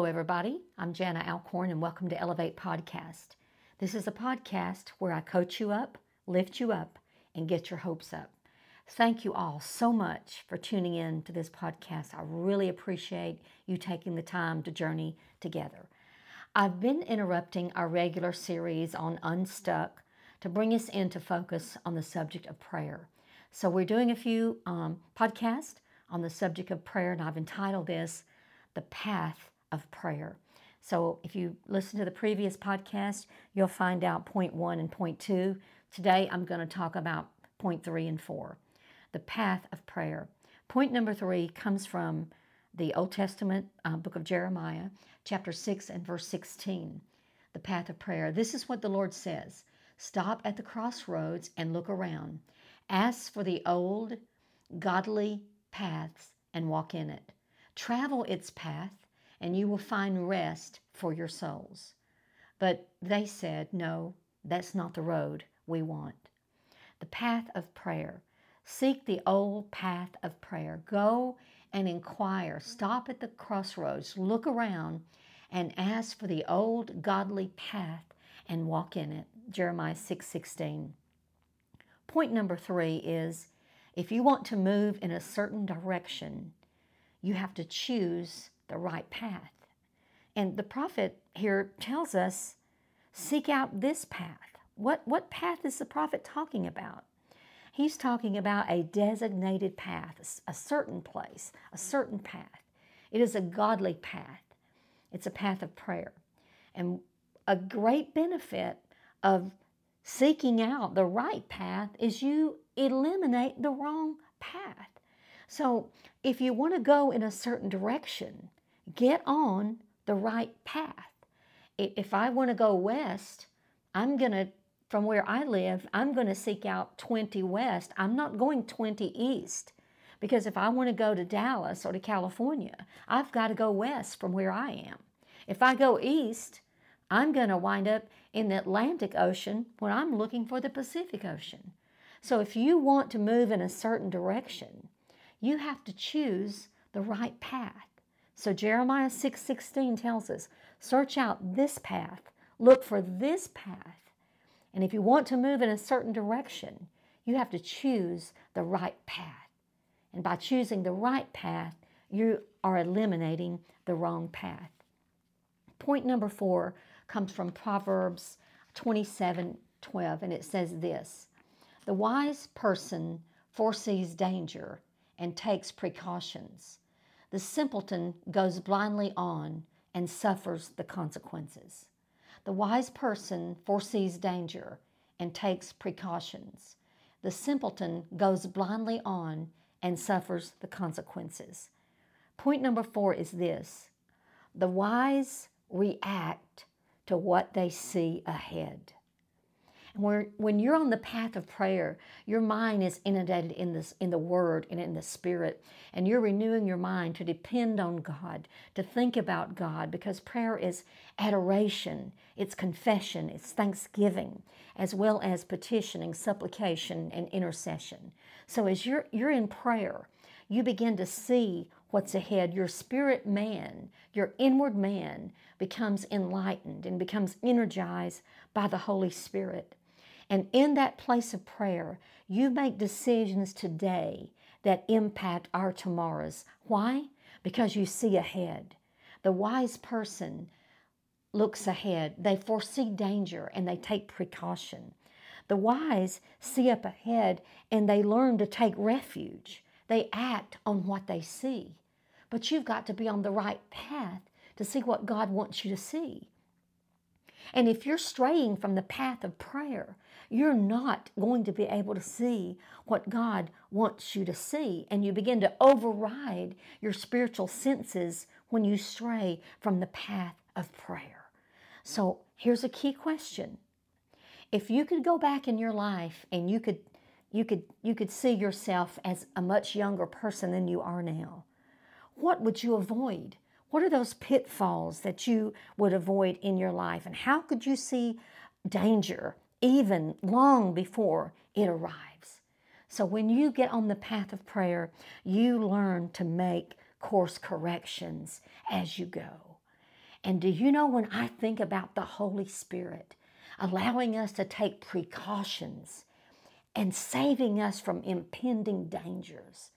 Hello, everybody. I'm Jana Alcorn, and welcome to Elevate Podcast. This is a podcast where I coach you up, lift you up, and get your hopes up. Thank you all so much for tuning in to this podcast. I really appreciate you taking the time to journey together. I've been interrupting our regular series on Unstuck to bring us into focus on the subject of prayer. So, we're doing a few um, podcasts on the subject of prayer, and I've entitled this The Path of prayer. So if you listen to the previous podcast, you'll find out point one and point two. Today I'm going to talk about point three and four the path of prayer. Point number three comes from the Old Testament uh, book of Jeremiah, chapter 6 and verse 16. The path of prayer. This is what the Lord says Stop at the crossroads and look around. Ask for the old, godly paths and walk in it. Travel its path and you will find rest for your souls. But they said, No, that's not the road we want. The path of prayer. Seek the old path of prayer. Go and inquire. Stop at the crossroads. Look around and ask for the old godly path and walk in it. Jeremiah 6 16. Point number three is if you want to move in a certain direction, you have to choose the right path. And the prophet here tells us seek out this path. What, what path is the prophet talking about? He's talking about a designated path, a certain place, a certain path. It is a godly path, it's a path of prayer. And a great benefit of seeking out the right path is you eliminate the wrong path. So if you want to go in a certain direction, get on the right path. If I want to go west, I'm going to, from where I live, I'm going to seek out 20 west. I'm not going 20 east. Because if I want to go to Dallas or to California, I've got to go west from where I am. If I go east, I'm going to wind up in the Atlantic Ocean when I'm looking for the Pacific Ocean. So if you want to move in a certain direction, you have to choose the right path. So Jeremiah 6:16 6, tells us, search out this path, look for this path. And if you want to move in a certain direction, you have to choose the right path. And by choosing the right path, you are eliminating the wrong path. Point number 4 comes from Proverbs 27:12 and it says this: The wise person foresees danger and takes precautions. The simpleton goes blindly on and suffers the consequences. The wise person foresees danger and takes precautions. The simpleton goes blindly on and suffers the consequences. Point number four is this the wise react to what they see ahead. And when you're on the path of prayer, your mind is inundated in this in the word and in the spirit, and you're renewing your mind to depend on God, to think about God, because prayer is adoration, it's confession, it's thanksgiving, as well as petitioning, supplication, and intercession. So as you're you're in prayer, you begin to see what's ahead. Your spirit man, your inward man, becomes enlightened and becomes energized by the Holy Spirit. And in that place of prayer, you make decisions today that impact our tomorrows. Why? Because you see ahead. The wise person looks ahead, they foresee danger and they take precaution. The wise see up ahead and they learn to take refuge. They act on what they see. But you've got to be on the right path to see what God wants you to see. And if you're straying from the path of prayer, you're not going to be able to see what God wants you to see. And you begin to override your spiritual senses when you stray from the path of prayer. So here's a key question. If you could go back in your life and you could you could you could see yourself as a much younger person than you are now, what would you avoid? What are those pitfalls that you would avoid in your life? And how could you see danger even long before it arrives? So when you get on the path of prayer, you learn to make course corrections as you go. And do you know when I think about the Holy Spirit allowing us to take precautions and saving us from impending dangers?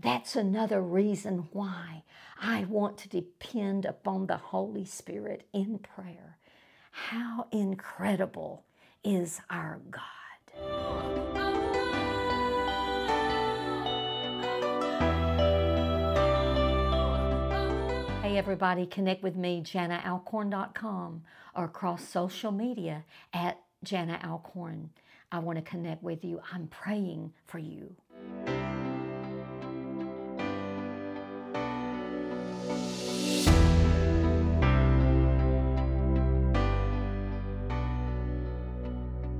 That's another reason why I want to depend upon the Holy Spirit in prayer. How incredible is our God! Hey, everybody, connect with me, JanaAlcorn.com, or across social media at Jana Alcorn. I want to connect with you. I'm praying for you.